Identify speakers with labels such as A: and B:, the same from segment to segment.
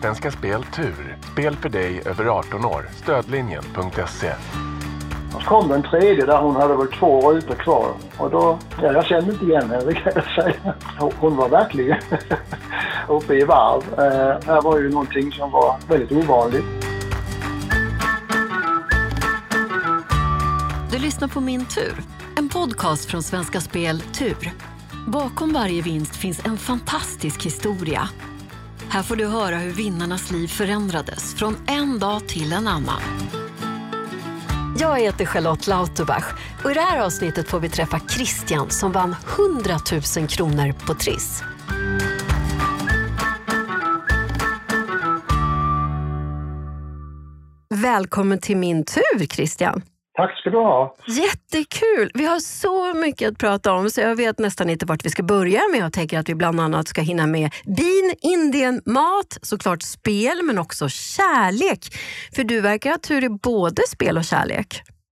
A: Svenska Spel Tur. Spel för dig över 18 år. Stödlinjen.se.
B: Och så kom den tredje där hon hade väl två rutor kvar. Och då, ja, jag kände inte igen henne kan jag säga. Hon var verkligen uppe i varv. Eh, här var ju någonting som var väldigt ovanligt.
C: Du lyssnar på Min tur, en podcast från Svenska Spel Tur. Bakom varje vinst finns en fantastisk historia. Här får du höra hur vinnarnas liv förändrades från en dag till en annan. Jag heter Charlotte Lauterbach och i det här avsnittet får vi träffa Christian som vann 100 000 kronor på Triss. Välkommen till min tur Christian.
B: Tack ska du ha.
C: Jättekul! Vi har så mycket att prata om så jag vet nästan inte vart vi ska börja. Men jag tänker att vi bland annat ska hinna med bin, Indien, mat, såklart spel men också kärlek. För du verkar ha tur i både spel och kärlek.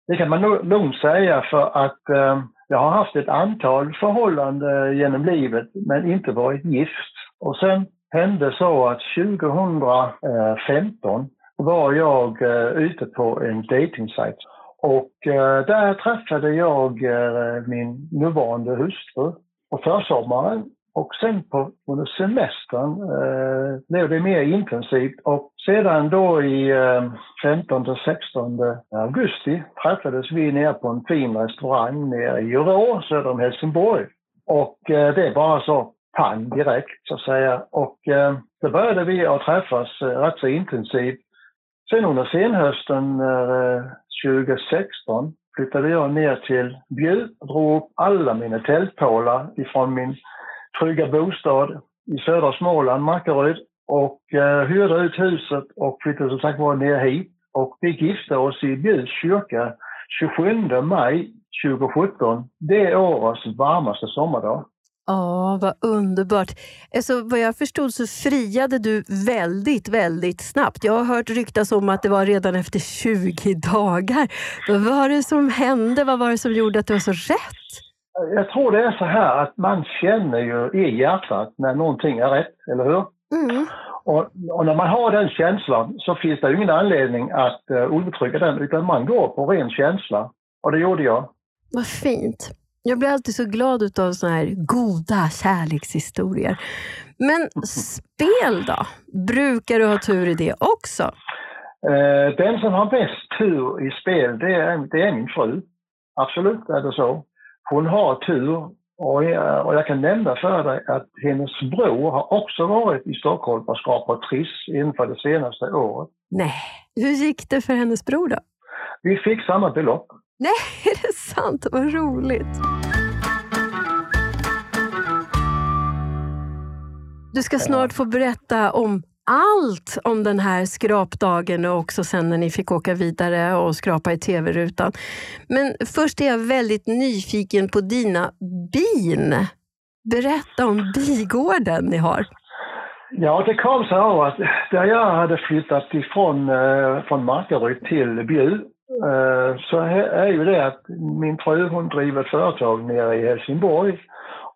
B: Det kan man lugnt säga för att eh, jag har haft ett antal förhållanden genom livet men inte varit gift. Och sen hände så att 2015 var jag eh, ute på en datingsajt och eh, där träffade jag eh, min nuvarande hustru på försommaren. Och sen på, under semestern eh, blev det mer intensivt och sedan då i eh, 15-16 augusti träffades vi nere på en fin restaurang nere i Rå söder om Helsingborg. Och eh, det är bara så pang direkt så att säga. Och eh, då började vi att träffas eh, rätt så intensivt. Sen under senhösten eh, 2016 flyttade jag ner till Bjuv och drog upp alla mina tältpålar ifrån min trygga bostad i södra Småland, Markaryd och eh, hyrde ut huset och flyttade som sagt var ner hit. Och vi gifte oss i Bjuvs kyrka 27 maj 2017, det årets varmaste sommardag.
C: Ja, vad underbart. Alltså, vad jag förstod så friade du väldigt, väldigt snabbt. Jag har hört ryktas om att det var redan efter 20 dagar. Vad var det som hände? Vad var det som gjorde att det var så rätt?
B: Jag tror det är så här att man känner ju i hjärtat när någonting är rätt, eller hur?
C: Mm.
B: Och, och, när man har den känslan så finns det ingen anledning att uh, uttrycka den utan man går på ren känsla. Och det gjorde jag.
C: Vad fint. Jag blir alltid så glad av såna här goda kärlekshistorier. Men spel då? Brukar du ha tur i det också?
B: Uh, den som har bäst tur i spel, det är, det är min fru. Absolut är det så. Hon har tur och jag, och jag kan nämna för dig att hennes bror har också varit i Stockholm och skapat Triss inför det senaste året.
C: Nej, hur gick det för hennes bror då?
B: Vi fick samma belopp.
C: Nej, är det sant? Vad roligt! Du ska snart få berätta om allt om den här skrapdagen och också sen när ni fick åka vidare och skrapa i tv-rutan. Men först är jag väldigt nyfiken på dina bin. Berätta om bigården ni har.
B: Ja, det kom så av att där jag hade flyttat ifrån eh, från Markaryd till Bjuv eh, så är ju det att min fru hon driver ett företag nere i Helsingborg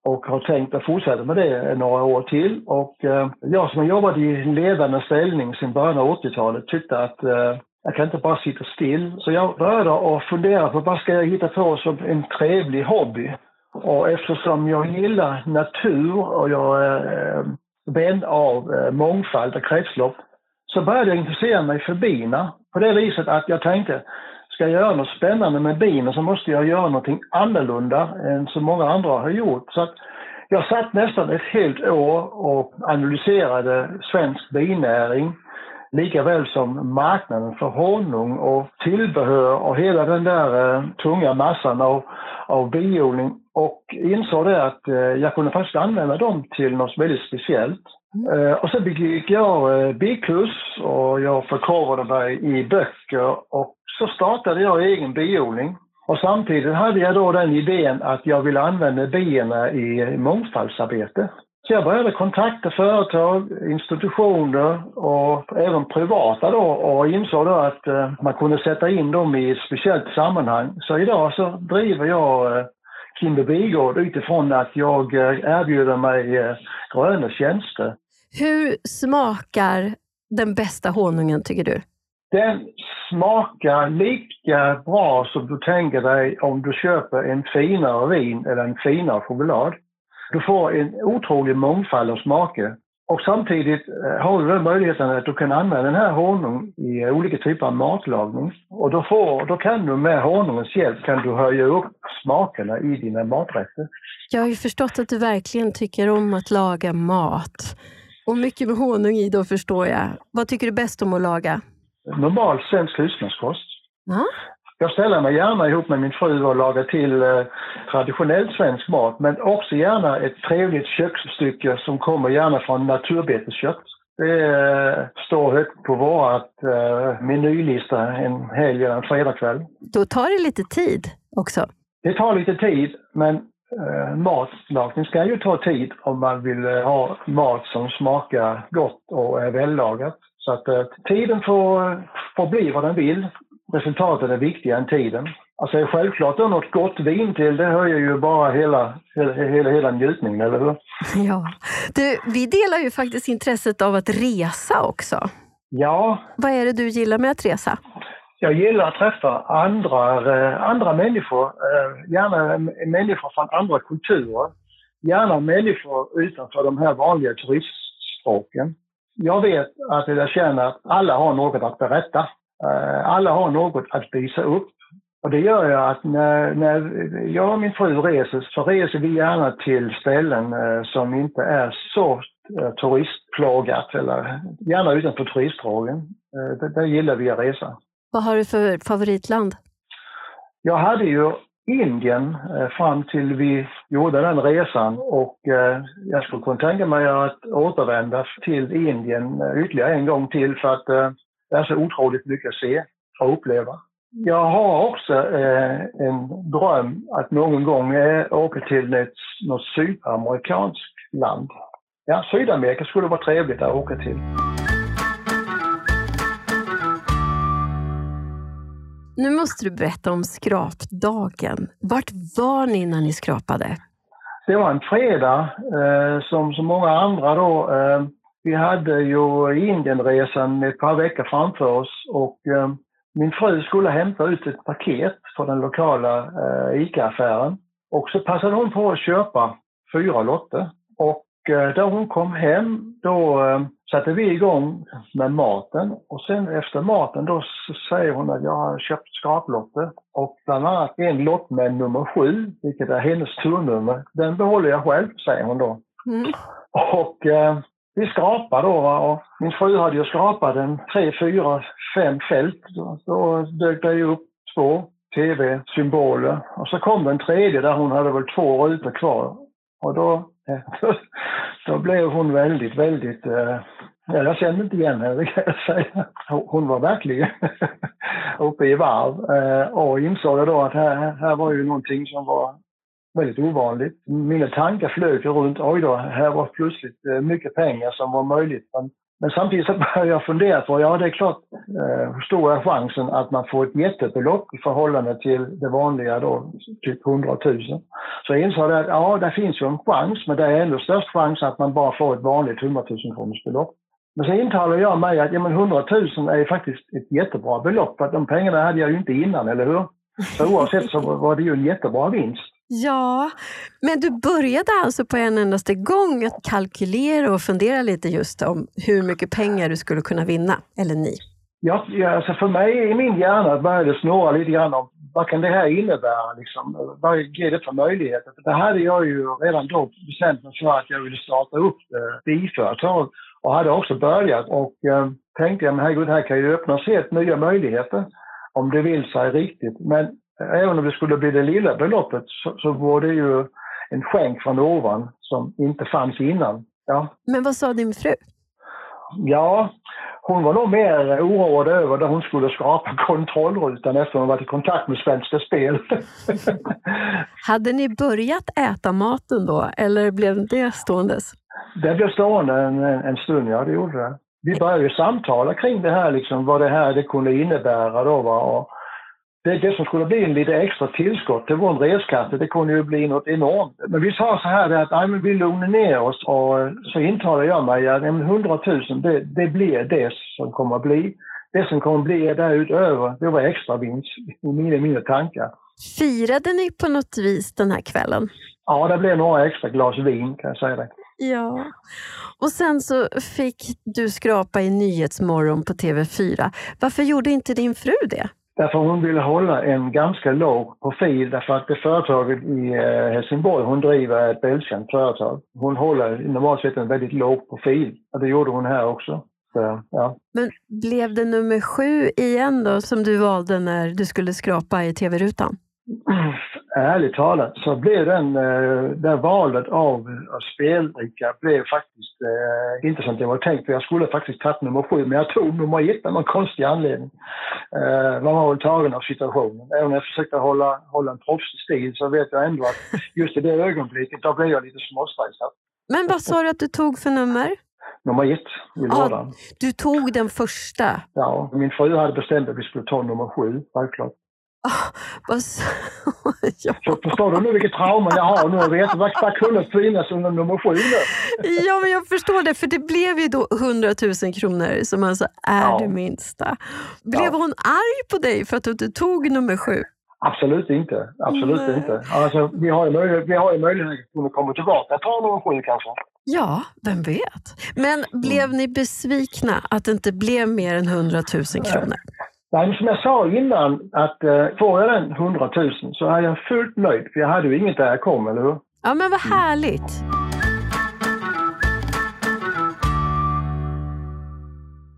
B: och har tänkt att fortsätta med det några år till. Och eh, jag som har jobbat i ledande ställning sedan början av 80-talet tyckte att eh, jag kan inte bara sitta still. Så jag började att fundera på vad ska jag hitta på som en trevlig hobby. Och eftersom jag gillar natur och jag är eh, vän av mångfald och kretslopp så började jag intressera mig för bina. På det viset att jag tänkte, ska jag göra något spännande med bina så måste jag göra någonting annorlunda än så många andra har gjort. Så jag satt nästan ett helt år och analyserade svensk binäring lika väl som marknaden för honung och tillbehör och hela den där eh, tunga massan av, av biodling och insåg det att eh, jag kunde faktiskt använda dem till något väldigt speciellt. Mm. Eh, och sen begick jag eh, bikurs och jag förkovrade mig i böcker och så startade jag egen biodling. Och samtidigt hade jag då den idén att jag ville använda bina i mångfaldsarbete. Så jag började kontakta företag, institutioner och även privata då och insåg då att eh, man kunde sätta in dem i ett speciellt sammanhang. Så idag så driver jag eh, Kimber Bigård utifrån att jag eh, erbjuder mig eh, gröna tjänster.
C: Hur smakar den bästa honungen tycker du?
B: Den smakar lika bra som du tänker dig om du köper en finare vin eller en finare choklad. Du får en otrolig mångfald av smaker. Och samtidigt eh, har du den möjligheten att du kan använda den här honungen i olika typer av matlagning. Och då, får, då kan du med honungens hjälp kan du höja upp smakerna i dina maträtter.
C: Jag har ju förstått att du verkligen tycker om att laga mat. Och mycket med honung i då förstår jag. Vad tycker du bäst om att laga?
B: Normal svensk husmanskost.
C: Ja.
B: Jag ställer mig gärna ihop med min fru och lagar till eh, traditionell svensk mat, men också gärna ett trevligt köksstycke som kommer gärna från naturbeteskött. Det eh, står högt på vårt eh, menylista en helg eller en fredagkväll.
C: Då tar det lite tid också.
B: Det tar lite tid, men eh, matlagning ska ju ta tid om man vill ha mat som smakar gott och är vällagat. Så att eh, tiden får, får bli vad den vill. Resultatet är viktigare än tiden. Alltså självklart då något gott vin till, det höjer ju bara hela, hela, hela, hela njutningen, eller hur?
C: Ja. Du, vi delar ju faktiskt intresset av att resa också.
B: Ja,
C: Vad är det du gillar med att resa?
B: jag gillar att träffa andra, eh, andra människor, eh, gärna människor från andra kulturer. Gärna människor utanför de här vanliga turistspråken. Jag vet att jag känner att alla har något att berätta. Eh, Alla har något att visa upp. Och det gör jag att när, när jag och min fru reser så reser vi gärna till ställen eh, som inte är så eh, turistplagat eller gärna utanför turistdragen. Där gillar vi att resa.
C: Vad har du för favoritland?
B: Jag hade ju Indien eh, fram till vi gjorde den resan och eh, jag skulle kunna tänka mig att återvända till Indien eh, ytterligare en gång till för att det är så otroligt mycket att se och uppleva. Jag har också en dröm att någon gång åka till ett, något sydamerikanskt land. Ja, Sydamerika skulle vara trevligt att åka till.
C: Nu måste du berätta om skrapdagen. Vart var ni när ni skrapade?
B: Det var en fredag eh, som så många andra då. Eh, vi hade ju Indienresan ett par veckor framför oss och eh, min fru skulle hämta ut ett paket från den lokala eh, ICA-affären. Och så passade hon på att köpa fyra lotter. Och då hon kom hem, då eh, satte vi igång med maten. Och sen efter maten då säger hon att jag har köpt skraplotter. Och bland annat en lott med nummer sju, vilket är hennes turnummer. Den behåller jag själv, säger hon då.
C: Mm.
B: Och eh, vi skrapade då och min fru hade ju skrapat en tre, fyra, fem fält. Då, då dök det ju upp två tv-symboler. Och så kom den tredje där hon hade väl två rutor kvar. Och då, eh, då blev hon väldigt, väldigt... Eh, ja, jag kände inte igen henne, det kan jag säga. Hon- var verkligen uppe i varv eh, och insåg då att här, här var ju någonting som var väldigt ovanligt. Mina tankar flög runt, oj då, här var plötsligt eh, mycket pengar som var möjligt. Men, men samtidigt så började jag fundera på, ja det är klart, eh, hur stor är chansen att man får ett jättebelopp i förhållande till det vanliga då, typ 100 000. Så jag insåg att ja, det finns ju en chans, men det är ändå störst chans att man bara får ett vanligt 100 000 kronors belopp. Men så intalade jag mig att ja, men 100 000 är ju faktiskt ett jättebra belopp, för att de pengarna hade jag ju inte innan, eller hur? Så oavsett så var det ju en jättebra vinst.
C: Ja, men du började alltså på en endaste gång att kalkylera och fundera lite just om hur mycket pengar du skulle kunna vinna, eller ni.
B: Ja, alltså för mig i min hjärna började det snurra lite grann om vad kan det här innebära? Liksom? Vad ger det för möjligheter? För det hade jag ju redan då bestämt mig för att jag ville starta upp eh, biföretag och hade också börjat och eh, tänkte jag, men herregud, här kan ju öppnas helt nya möjligheter om det vill sig riktigt. Men även om det skulle bli det lilla beloppet så, så var det ju en skänk från ovan som inte fanns innan. Ja,
C: Men vad sa din fru?
B: Ja, hon var nog mer oroad över när hon skulle skrapa kontrollrutan efter hon varit i kontakt med Svenska Spel.
C: Hade ni börjat äta maten då, eller blev det ståendes?
B: det blev stående en, en stund, ja det gjorde det. Vi började ju samtala kring det här, liksom, vad det här det kunde innebära då. Va? Och det, det som skulle bli en lite extra tillskott till vår reskasse, det kunde ju bli något enormt. Men vi sa så här att nej, men vi lugnar ner oss och så intalar jag mig att 100 000 det, det blir det som kommer att bli. Det som kommer att bli därutöver, det var extra vinst i mina, mina tankar.
C: Firade ni på något vis den här kvällen?
B: Ja, det blev några extra glas vin kan jag säga det.
C: Ja. Och sen så fick du skrapa i Nyhetsmorgon på TV4. Varför gjorde inte din fru det?
B: Därför hon ville hålla en ganska låg profil därför att det företaget i eh, Helsingborg hon driver ett välkänt företag. Hon håller normalt sett en väldigt låg profil och det gjorde hon här också. Så, ja.
C: Men blev det nummer sju igen då som du valde när du skulle skrapa i TV-rutan?
B: ärligt talat så blev den, eh, det valet av, av spelbricka blev faktiskt eh, inte som det var tänkt. För jag skulle faktiskt tagit nummer sju, men jag tog nummer ett av någon konstig anledning. Eh, man var väl tagen av situationen. Även om jag försökte hålla, hålla en proffsig stil så vet jag ändå att just i det ögonblicket, då blev jag lite småstressad.
C: Men vad sa du att du tog för nummer?
B: Nummer ett i lådan. Ah,
C: du tog den första?
B: Ja, min fru hade bestämt att vi skulle ta nummer sju, självklart. Ja. Så förstår du nu vilket trauma jag har nu? Jag vet vad, vad kunde finnas under nummer sju
C: ja, men jag förstår det. För det blev ju då 100 000 kronor som alltså är ja. det minsta. Blev ja. hon arg på dig för att du inte tog nummer sju?
B: Absolut inte. Absolut Nej. inte. Alltså, vi har ju möjlighet, vi har ju möjlighet att komma tillbaka. Ta nummer sju kanske.
C: Ja, vem vet. Men blev mm. ni besvikna att det inte blev mer än 100 000 kronor?
B: Nej, som jag sa innan, att eh, får jag den 100 000 så är jag fullt nöjd. För jag hade ju inget där jag kom, eller hur?
C: Ja, men vad härligt.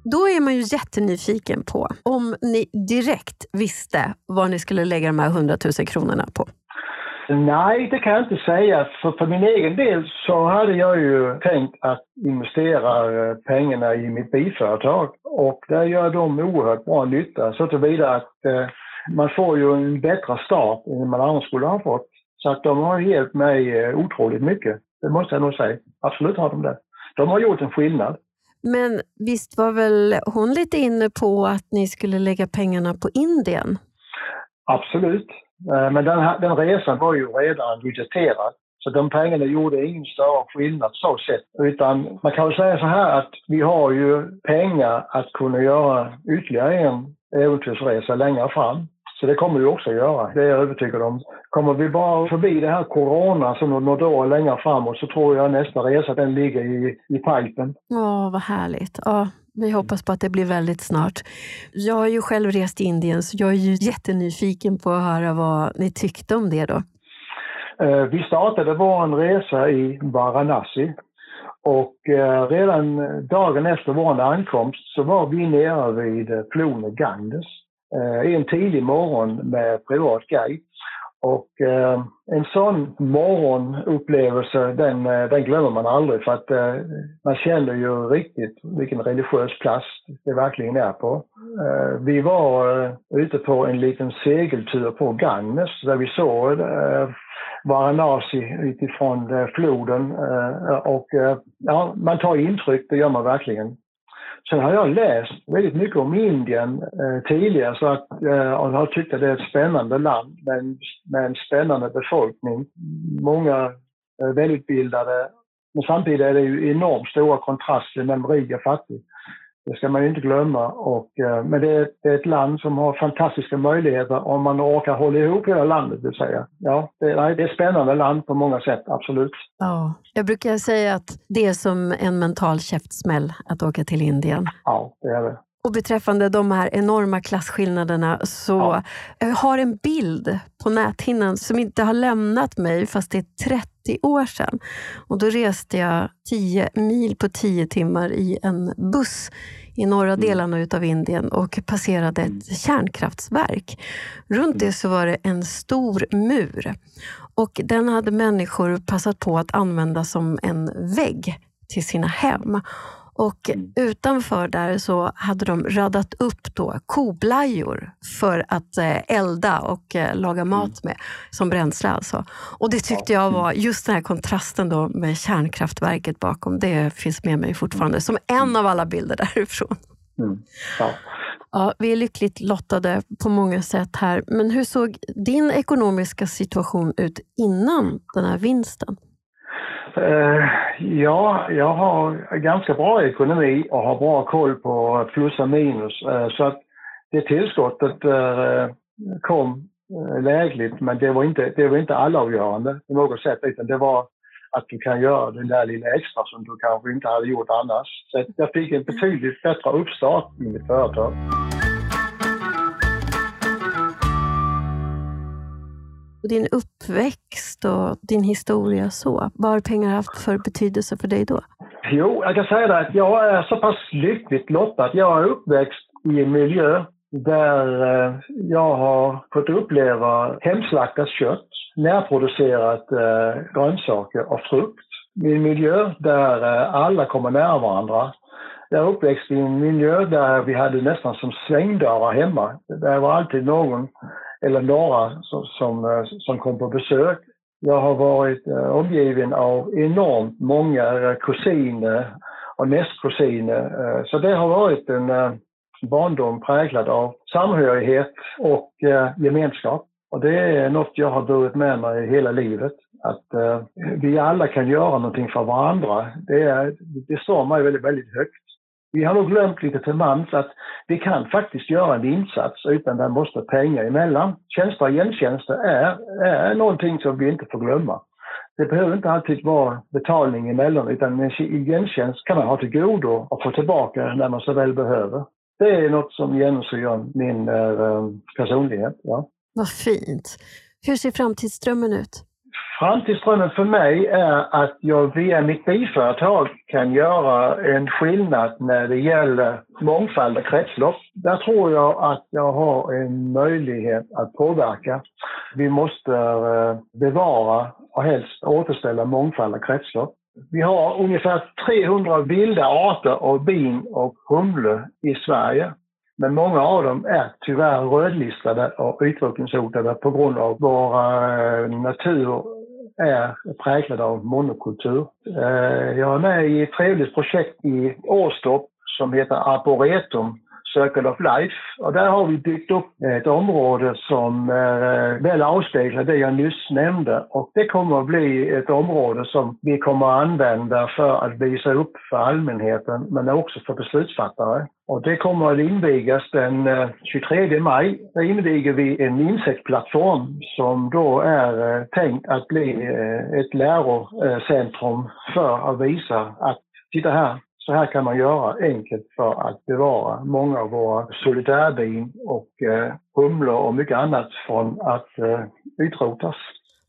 C: Då är man ju jättenyfiken på om ni direkt visste vad ni skulle lägga de här 100 000 kronorna på.
B: Nej, det kan jag inte säga. För, för min egen del så hade jag ju tänkt att investera eh, pengarna i mitt biföretag. Och där gör de oerhört bra nytta så tillvida att eh, man får ju en bättre start än man annars skulle ha fått. Så att de har hjälpt mig eh, otroligt mycket. Det måste jag nog säga. Absolut har de det. De har gjort en skillnad.
C: Men visst var väl hon lite inne på att ni skulle lägga pengarna på Indien?
B: Absolut. Eh, men den, här, den resan var ju redan budgeterad. Så de pengarna gjorde ingen större skillnad så sett. Utan man kan väl säga så här att vi har ju pengar att kunna göra ytterligare en äventyrsresa längre fram. Så det kommer vi också att göra, det är jag övertygad om. Kommer vi bara förbi det här corona som något år längre framåt så tror jag nästa resa den ligger i, i pipen.
C: Åh, vad härligt. Åh, vi hoppas på att det blir väldigt snart. Jag har ju själv rest i Indien så jag är ju jättenyfiken på att höra vad ni tyckte om det då.
B: Eh, vi startade vår resa i Varanasi och eh, redan dagen efter vår ankomst så var vi nere vid floden Ganges eh, en tidig morgon med privat guide. Och eh, en sån morgonupplevelse, den, eh, den glömmer man aldrig för att eh, man känner ju riktigt vilken religiös plats det verkligen är på. Eh, vi var eh, ute på en liten segeltur på Ganges där vi såg eh, Varanasi utifrån eh, floden eh, och ja, man tar intryck, det gör man verkligen. Sen har jag läst väldigt mycket om Indien eh, tidigare så att, eh, och har tyckt att det är ett spännande land med en, med en spännande befolkning. Många eh, välutbildade. Men samtidigt är det ju enormt stora kontraster mellan rik och fattig. Det ska man inte glömma. Och, eh, men det är, det är, ett land som har fantastiska möjligheter om man orkar hålla ihop hela landet. Vill säga. Ja, det, nej, det är ett spännande land på många sätt, absolut.
C: Ja, jag brukar säga att det är som en mental käftsmäll att åka till Indien.
B: Ja, det är det.
C: Och beträffande de här enorma klasskillnaderna så ja. jag har en bild på näthinnan som inte har lämnat mig fast det är 30 år sedan. Och då reste jag 10 mil på 10 timmar i en buss i norra mm. delarna utav Indien och passerade ett mm. kärnkraftsverk. Runt det så var det en stor mur och den hade människor passat på att använda som en vägg till sina hem. Och mm. utanför där så hade de radat upp då koblajor för att eh, elda och eh, laga mat mm. med, som bränsle alltså. Och det tyckte jag var, just den här kontrasten då med kärnkraftverket bakom, det finns med mig fortfarande som en av alla bilder därifrån.
B: Mm. Ja.
C: Ja, vi är lyckligt lottade på många sätt här. Men hur såg din ekonomiska situation ut innan den här vinsten?
B: Uh, ja, jag har ganska bra ekonomi och har bra koll på plus och minus. Uh, så att det tillskottet uh, kom lägligt, men det var inte, det var inte allavgörande på något sätt, utan det var att du kan göra den där lilla extra som du kanske inte hade gjort annars. Så jag fick en betydligt bättre uppstart i mitt företag.
C: Din uppväxt och din historia så, vad har pengar haft för betydelse för dig då?
B: Jo, jag kan säga det att jag är så pass lyckligt lottad. Jag är uppväxt i en miljö där eh, jag har fått uppleva hemslaktat kött, närproducerat eh, grönsaker och frukt. I en miljö där eh, alla kommer nära varandra. Jag är uppväxt i en miljö där vi hade nästan som svängdörrar hemma. Det var alltid någon eller några som, som, eh, som kom på besök. Jag har varit eh, omgiven av enormt många eh, kusiner och nästkusiner. Så det har varit en barndom präglad av samhörighet och eh, gemenskap. Och det är något jag har burit med mig hela livet. Att eh, vi alla kan göra någonting för varandra. Det, är, det står mig väldigt, väldigt högt. Vi har nog glömt lite till mans att vi kan faktiskt göra en insats utan det måste pengar emellan. Tjänster och gentjänster är, är någonting som vi inte får glömma. Det behöver inte alltid vara betalning emellan utan en gentjänst kan man ha till godo och få tillbaka när man så väl behöver det är något som genomsyrar min eh, personlighet. Ja.
C: Vad fint. Hur ser framtidsdrömmen ut?
B: Framtidsdrömmen för mig är att jag via mitt biföretag kan göra en skillnad när det gäller mångfald och kretslopp. Där tror jag att jag har en möjlighet att påverka. Vi måste eh, bevara och helst återställa mångfald och kretslopp. Vi har ungefär 300 vilda arter av bin och humle i Sverige. Men många av dem är tyvärr rödlistade och utrotningshotade på grund av vår eh, natur är präglad av monokultur. Eh, jag är med i ett trevligt projekt i Åstorp som heter Arboretum Circle of Life. Och där har vi byggt upp ett område som øh, eh, väl avspeglar det jag nyss nämnde. Och det kommer att bli ett område som vi kommer att använda för att visa upp för allmänheten men också för beslutsfattare. Och det kommer att invigas den øh, 23 maj. Där inviger vi en insektsplattform som då är eh, øh, tänkt att bli ett lärocentrum för att visa att titta här, så här kan man göra enkelt för att bevara många av våra solitärbin och eh, humlor och mycket annat från att eh, utrotas.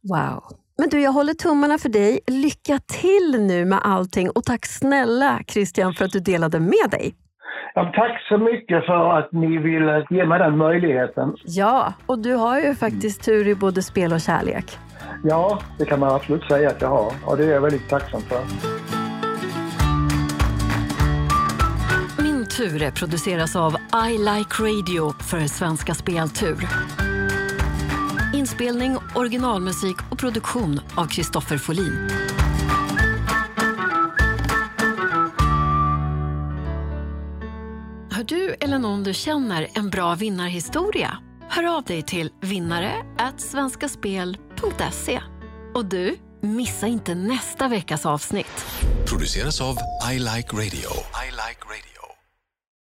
C: Wow! Men du, jag håller tummarna för dig. Lycka till nu med allting och tack snälla Christian för att du delade med dig.
B: Ja, tack så mycket för att ni ville ge mig den möjligheten.
C: Ja, och du har ju faktiskt tur i både spel och kärlek.
B: Ja, det kan man absolut säga att jag har och det är jag väldigt tacksam för.
D: Ture produceras av I Like Radio för Svenska Speltur. Inspelning, originalmusik och produktion av Kristoffer Folin. Har du eller någon du känner en bra vinnarhistoria? Hör av dig till vinnare svenskaspel.se. Och du, missa inte nästa veckas avsnitt.
E: Produceras av I Like Radio. I like radio.